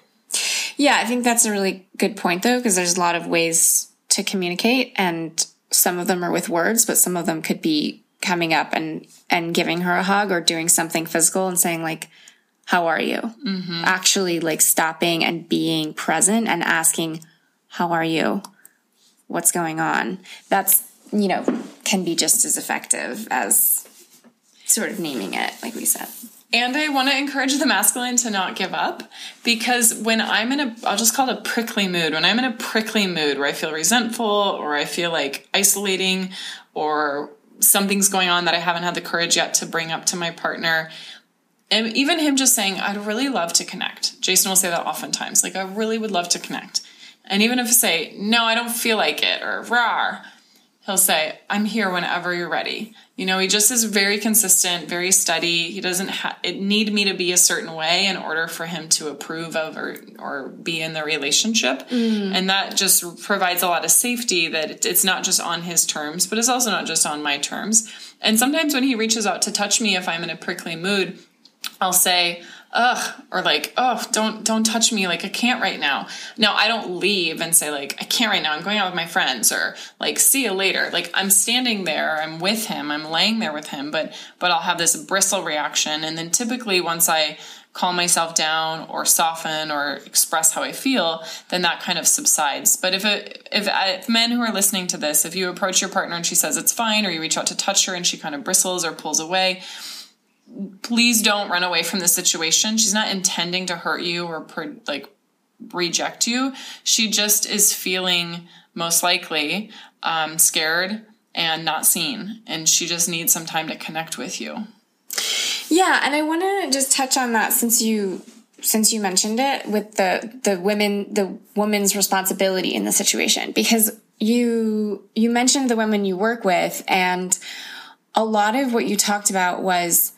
Yeah, I think that's a really good point though, because there's a lot of ways to communicate, and some of them are with words, but some of them could be coming up and and giving her a hug or doing something physical and saying like how are you? Mm-hmm. Actually, like stopping and being present and asking, how are you? What's going on? That's, you know, can be just as effective as sort of naming it, like we said. And I want to encourage the masculine to not give up because when I'm in a, I'll just call it a prickly mood, when I'm in a prickly mood where I feel resentful or I feel like isolating or something's going on that I haven't had the courage yet to bring up to my partner, and even him just saying, I'd really love to connect. Jason will say that oftentimes, like, I really would love to connect. And even if I say, no, I don't feel like it, or rar, he'll say, I'm here whenever you're ready. You know, he just is very consistent, very steady. He doesn't ha- it need me to be a certain way in order for him to approve of or, or be in the relationship. Mm. And that just provides a lot of safety that it's not just on his terms, but it's also not just on my terms. And sometimes when he reaches out to touch me, if I'm in a prickly mood, I'll say, ugh, or like, oh, don't don't touch me, like I can't right now. No, I don't leave and say like I can't right now. I'm going out with my friends, or like see you later. Like I'm standing there, I'm with him, I'm laying there with him, but but I'll have this bristle reaction, and then typically once I calm myself down or soften or express how I feel, then that kind of subsides. But if it, if, if men who are listening to this, if you approach your partner and she says it's fine, or you reach out to touch her and she kind of bristles or pulls away, please don't run away from the situation. She's not intending to hurt you or like reject you. She just is feeling most likely um, scared and not seen, and she just needs some time to connect with you. Yeah, and I want to just touch on that since you since you mentioned it with the the women the woman's responsibility in the situation because you you mentioned the women you work with and a lot of what you talked about was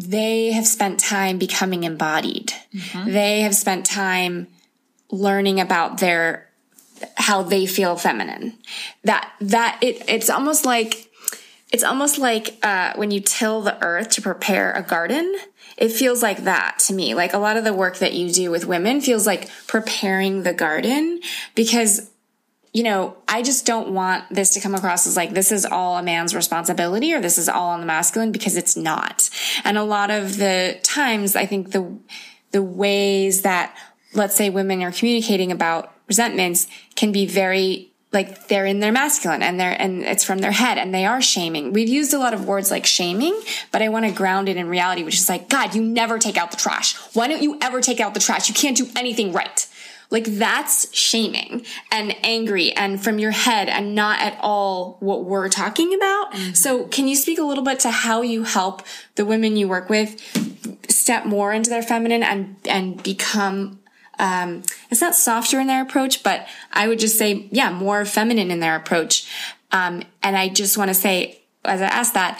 they have spent time becoming embodied. Mm-hmm. They have spent time learning about their how they feel feminine. That that it it's almost like it's almost like uh, when you till the earth to prepare a garden. It feels like that to me. Like a lot of the work that you do with women feels like preparing the garden because you know, I just don't want this to come across as like this is all a man's responsibility or this is all on the masculine because it's not. And a lot of the times I think the the ways that let's say women are communicating about resentments can be very like they're in their masculine and they're and it's from their head and they are shaming. We've used a lot of words like shaming, but I want to ground it in reality, which is like, God, you never take out the trash. Why don't you ever take out the trash? You can't do anything right. Like that's shaming and angry and from your head and not at all what we're talking about. Mm-hmm. So can you speak a little bit to how you help the women you work with step more into their feminine and, and become um, it's not softer in their approach, but I would just say, yeah, more feminine in their approach. Um, and I just want to say, as I ask that,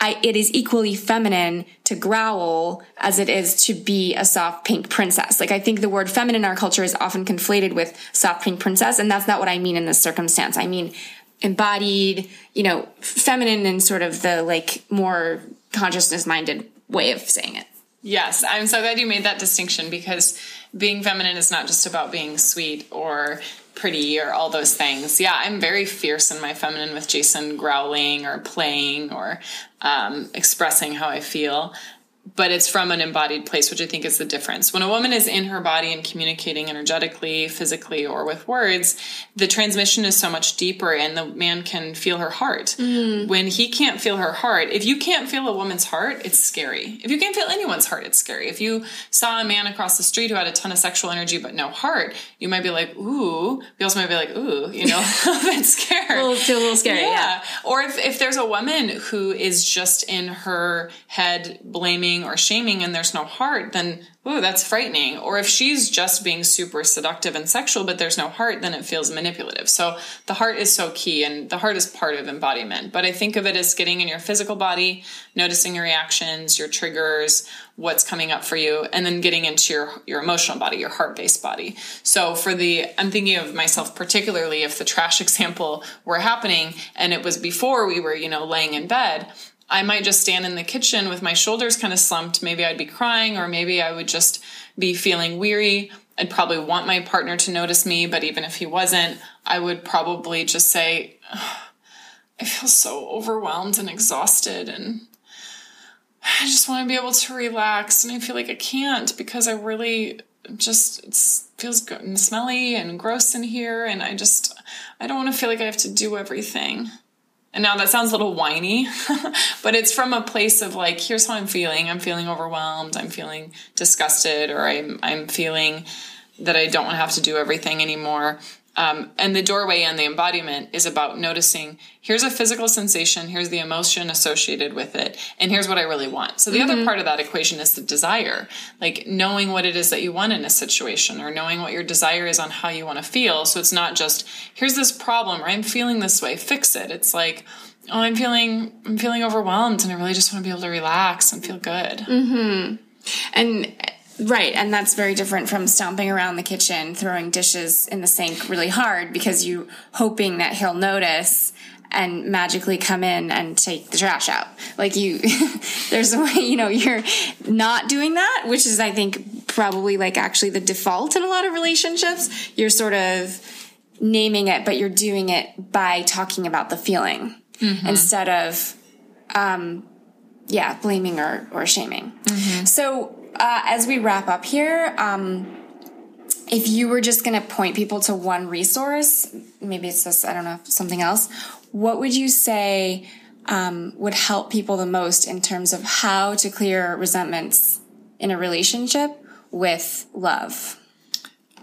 I, it is equally feminine to growl as it is to be a soft pink princess. Like I think the word feminine in our culture is often conflated with soft pink princess, and that's not what I mean in this circumstance. I mean embodied, you know, feminine in sort of the like more consciousness minded way of saying it. Yes, I'm so glad you made that distinction because being feminine is not just about being sweet or pretty or all those things. Yeah, I'm very fierce in my feminine with Jason growling or playing or um, expressing how I feel but it's from an embodied place, which I think is the difference. When a woman is in her body and communicating energetically, physically, or with words, the transmission is so much deeper and the man can feel her heart. Mm. When he can't feel her heart, if you can't feel a woman's heart, it's scary. If you can't feel anyone's heart, it's scary. If you saw a man across the street who had a ton of sexual energy but no heart, you might be like, ooh. You also might be like, ooh, you know, *laughs* a bit scared. A little, feel a little scary, yeah. yeah. Or if, if there's a woman who is just in her head blaming or shaming and there's no heart, then ooh, that's frightening. Or if she's just being super seductive and sexual, but there's no heart, then it feels manipulative. So the heart is so key, and the heart is part of embodiment. But I think of it as getting in your physical body, noticing your reactions, your triggers, what's coming up for you, and then getting into your your emotional body, your heart based body. So for the, I'm thinking of myself particularly if the trash *laughs* example were happening and it was before we were, you know, laying in bed I might just stand in the kitchen with my shoulders kind of slumped. Maybe I'd be crying, or maybe I would just be feeling weary. I'd probably want my partner to notice me, but even if he wasn't, I would probably just say, I feel so overwhelmed and exhausted, and I just want to be able to relax. And I feel like I can't because I really just it feels smelly and gross in here, and I just I don't want to feel like I have to do everything. And now that sounds a little whiny, *laughs* but it's from a place of like, here's how I'm feeling. I'm feeling overwhelmed. I'm feeling disgusted, or I'm I'm feeling that I don't want to have to do everything anymore. Um, and the doorway and the embodiment is about noticing here's a physical sensation, here's the emotion associated with it, and here's what I really want. So the mm-hmm. other part of that equation is the desire, like knowing what it is that you want in a situation or knowing what your desire is on how you want to feel. So it's not just here's this problem or I'm feeling this way, fix it. It's like, oh, I'm feeling I'm feeling overwhelmed and I really just want to be able to relax and feel good. Mm-hmm. And Right, and that's very different from stomping around the kitchen, throwing dishes in the sink really hard because you hoping that he'll notice and magically come in and take the trash out. Like you, *laughs* there's a way, you know, you're not doing that, which is, I think, probably like actually the default in a lot of relationships. You're sort of naming it, but you're doing it by talking about the feeling mm-hmm. instead of, um, yeah, blaming or, or shaming. Mm-hmm. So, uh, as we wrap up here, um, if you were just going to point people to one resource, maybe it's just, I don't know, something else, what would you say um, would help people the most in terms of how to clear resentments in a relationship with love?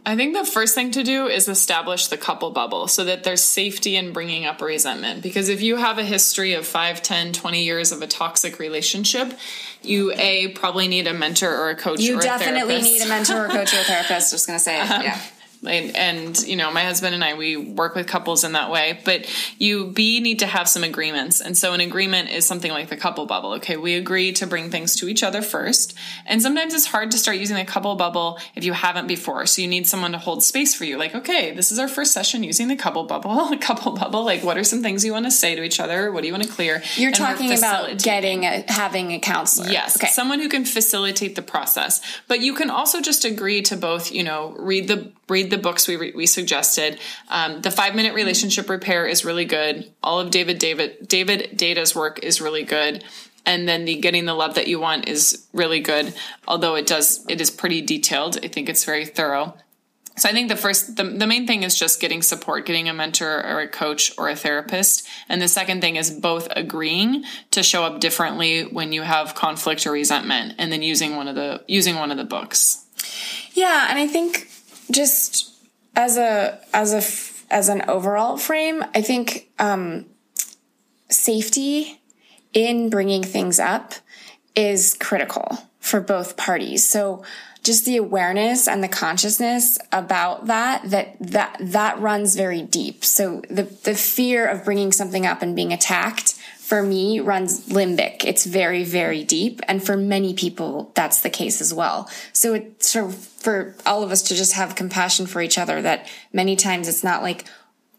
I think the first thing to do is establish the couple bubble so that there's safety in bringing up resentment. Because if you have a history of 5, 10, 20 years of a toxic relationship, you A, probably need a mentor or a coach you or definitely need a mentor or a coach or a therapist. Just going to say. *laughs* Um, yeah and, and, you know my husband and i we work with couples in that way. But you b need to have some agreements. And so an agreement is something like the couple bubble okay? We agree to bring things to each other first. And sometimes it's hard to start using the couple bubble if you haven't before. So you need someone to hold space for you. Like okay this is our first session using the couple bubble *laughs* couple bubble. Like what are some things you want to say to each other? What do you want to clear? You're and talking about getting a having a counselor. Yes okay. someone who can facilitate the process. But you can also just agree to both you know read the read the books we, re- we suggested. Um, the five minute relationship repair is really good. All of David David David Deida's work is really good. And then the getting the love that you want is really good. Although it does, it is pretty detailed. I think it's very thorough. So I think the first, the, the main thing is just getting support, getting a mentor or a coach or a therapist. And the second thing is both agreeing to show up differently when you have conflict or resentment and then using one of the, using one of the books. Yeah. And I think just as a as a as an overall frame, I think um, safety in bringing things up is critical for both parties. So just the awareness and the consciousness about that that that that runs very deep. So the the fear of bringing something up and being attacked for me runs limbic. It's very, very deep. And for many people, that's the case as well. So it's sort of for all of us to just have compassion for each other that many times it's not like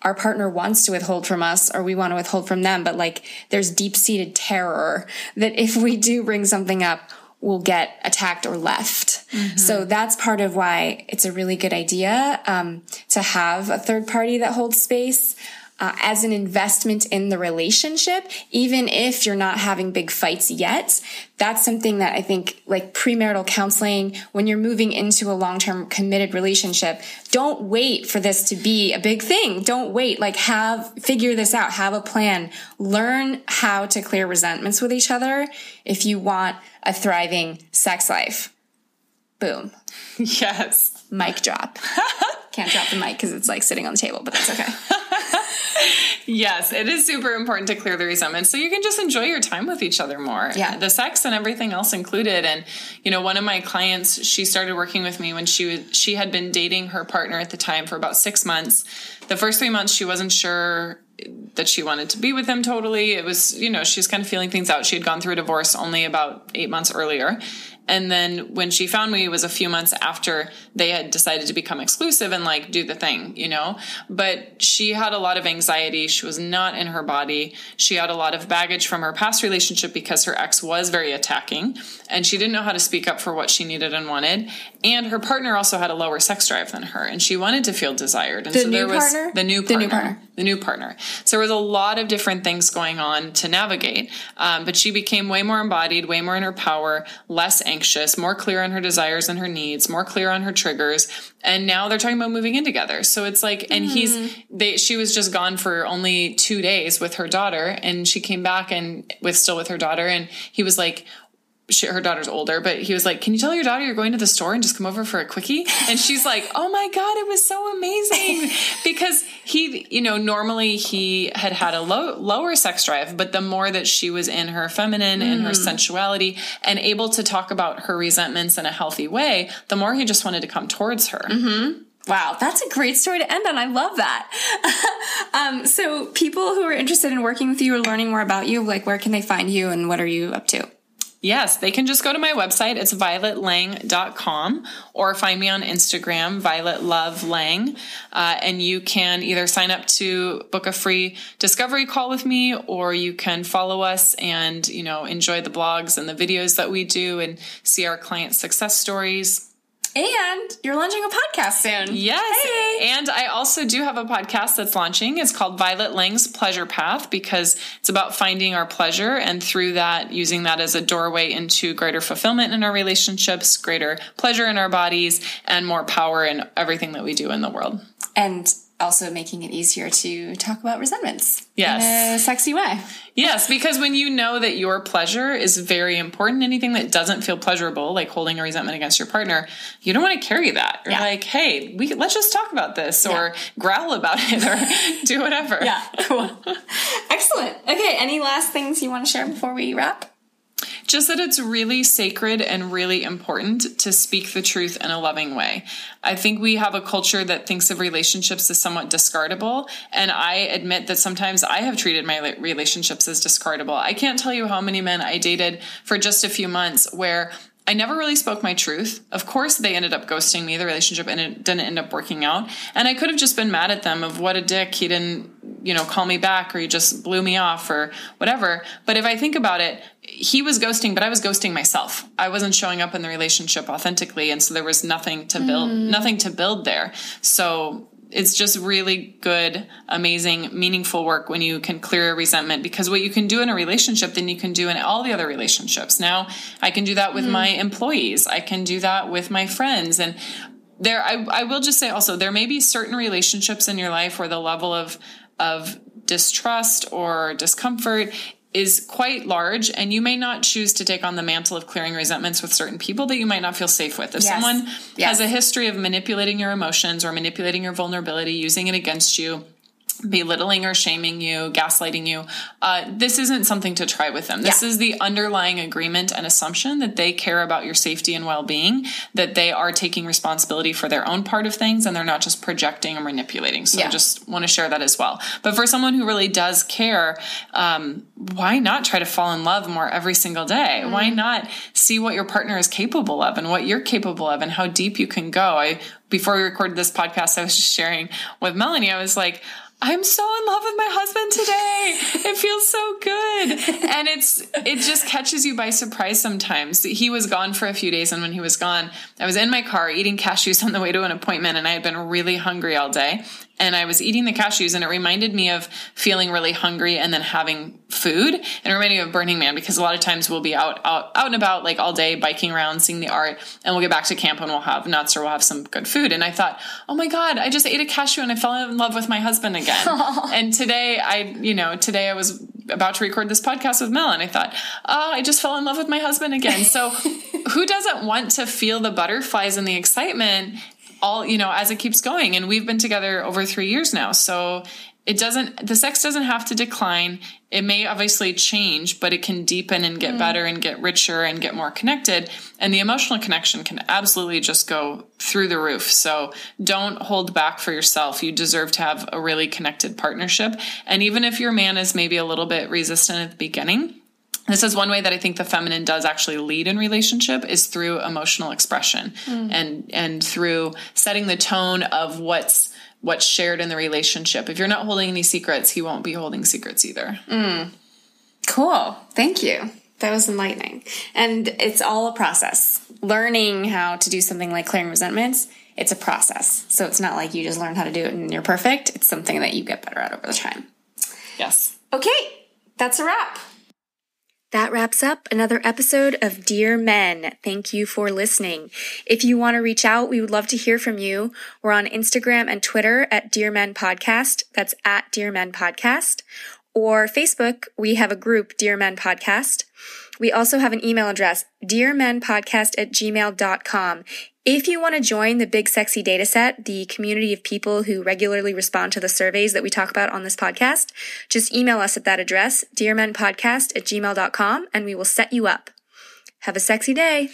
our partner wants to withhold from us or we want to withhold from them, but like there's deep seated terror that if we do bring something up, we'll get attacked or left. Mm-hmm. So that's part of why it's a really good idea um, to have a third party that holds space uh, as an investment in the relationship, even if you're not having big fights yet. That's something that I think like premarital counseling, when you're moving into a long-term committed relationship, don't wait for this to be a big thing. Don't wait. Like have, figure this out. Have a plan. Learn how to clear resentments with each other if you want a thriving sex life. Boom. *laughs* Yes. Mic drop. *laughs* Can't drop the mic because it's like sitting on the table, but that's okay. *laughs* yes, it is super important to clear the resentment so you can just enjoy your time with each other more. Yeah. The sex and everything else included. And, you know, one of my clients, she started working with me when she was, she had been dating her partner at the time for about six months. The first three months, she wasn't sure that she wanted to be with him totally. It was, you know, she's kind of feeling things out. She had gone through a divorce only about eight months earlier. And then when she found me, it was a few months after they had decided to become exclusive and like do the thing, you know? But she had a lot of anxiety. She was not in her body. She had a lot of baggage from her past relationship because her ex was very attacking and she didn't know how to speak up for what she needed and wanted. And her partner also had a lower sex drive than her and she wanted to feel desired. And the so there was partner? the new partner. The new partner. The new partner. So there was a lot of different things going on to navigate. Um, but she became way more embodied, way more in her power, less anxious more clear on her desires and her needs, more clear on her triggers. And now they're talking about moving in together. So it's like, and mm. he's, they, she was just gone for only two days with her daughter and she came back and with still with her daughter. And he was like, she, her daughter's older, but he was like, "Can you tell your daughter you're going to the store and just come over for a quickie?" And she's like, "Oh my god, it was so amazing!" *laughs* because he, you know, normally he had had a low, lower sex drive, but the more that she was in her feminine and her mm. sensuality and able to talk about her resentments in a healthy way, the more he just wanted to come towards her. Mm-hmm. Wow, that's a great story to end on. I love that. *laughs* um, so, people who are interested in working with you or learning more about you, like, where can they find you and what are you up to? Yes, they can just go to my website. It's violetlang.com or find me on Instagram, Violet Love Lang. Uh, and you can either sign up to book a free discovery call with me or you can follow us and, you know, enjoy the blogs and the videos that we do and see our client success stories. And you're launching a podcast soon. Yes. Hey. And I also do have a podcast that's launching. It's called Violet Lang's Pleasure Path because it's about finding our pleasure and through that, using that as a doorway into greater fulfillment in our relationships, greater pleasure in our bodies, and more power in everything that we do in the world. And also making it easier to talk about resentments Yes. in a sexy way. Yes, because when you know that your pleasure is very important, anything that doesn't feel pleasurable, like holding a resentment against your partner, you don't want to carry that. You're Yeah. like, hey, we let's just talk about this, or Yeah. growl about it, or *laughs* do whatever. Yeah, cool. Excellent. Okay, any last things you want to share before we wrap? Just that it's really sacred and really important to speak the truth in a loving way. I think we have a culture that thinks of relationships as somewhat discardable. And I admit that sometimes I have treated my relationships as discardable. I can't tell you how many men I dated for just a few months where I never really spoke my truth. Of course, they ended up ghosting me, the relationship, and it didn't end up working out. And I could have just been mad at them of what a dick. He didn't, you know, call me back or he just blew me off or whatever. But if I think about it, he was ghosting, but I was ghosting myself. I wasn't showing up in the relationship authentically. And so there was nothing to build, mm. nothing to build there. So it's just really good, amazing, meaningful work when you can clear a resentment because what you can do in a relationship, then you can do in all the other relationships. Now I can do that with mm. my employees. I can do that with my friends and there, I, I will just say also, there may be certain relationships in your life where the level of, of distrust or discomfort is quite large and you may not choose to take on the mantle of clearing resentments with certain people that you might not feel safe with. If Yes. someone Yes. has a history of manipulating your emotions or manipulating your vulnerability, using it against you, belittling or shaming you, gaslighting you, uh, this isn't something to try with them. This Yeah. is the underlying agreement and assumption that they care about your safety and well being, that they are taking responsibility for their own part of things, and they're not just projecting or manipulating. So Yeah. I just want to share that as well. But for someone who really does care, um, why not try to fall in love more every single day? Mm-hmm. Why not see what your partner is capable of and what you're capable of and how deep you can go? I before we recorded this podcast, I was just sharing with Melanie. I was like, I'm so in love with my husband today. It feels so good. *laughs* And it's it just catches you by surprise sometimes. He was gone for a few days and when he was gone, I was in my car eating cashews on the way to an appointment and I had been really hungry all day. And I was eating the cashews and it reminded me of feeling really hungry and then having food. And it reminded me of Burning Man because a lot of times we'll be out, out, out and about like all day biking around, seeing the art and we'll get back to camp and we'll have nuts or we'll have some good food. And I thought, oh my God, I just ate a cashew and I fell in love with my husband again. *laughs* and today I, you know, today I was about to record this podcast with Mel and I thought, oh, I just fell in love with my husband again. So *laughs* who doesn't want to feel the butterflies and the excitement all you know as it keeps going. And we've been together over three years now. So it doesn't the sex doesn't have to decline. It may obviously change but it can deepen and get mm. better and get richer and get more connected. And the emotional connection can absolutely just go through the roof. So don't hold back for yourself. You deserve to have a really connected partnership. And even if your man is maybe a little bit resistant at the beginning this is one way that I think the feminine does actually lead in relationship is through emotional expression mm. and and through setting the tone of what's what's shared in the relationship. If you're not holding any secrets, he won't be holding secrets either. Mm. Cool. Thank you. That was enlightening. And it's all a process. Learning how to do something like clearing resentments, it's a process. So it's not like you just learn how to do it and you're perfect. It's something that you get better at over the time. Yes. Okay, that's a wrap. That wraps up another episode of Dear Men. Thank you for listening. If you want to reach out, we would love to hear from you. We're on Instagram and Twitter at Dear Men Podcast. That's at Dear Men Podcast. Or Facebook, we have a group, Dear Men Podcast. We also have an email address, dearmenpodcast at gmail.com. If you want to join the Big Sexy Dataset, the community of people who regularly respond to the surveys that we talk about on this podcast, just email us at that address, dearmenpodcast at gmail.com, and we will set you up. Have a sexy day.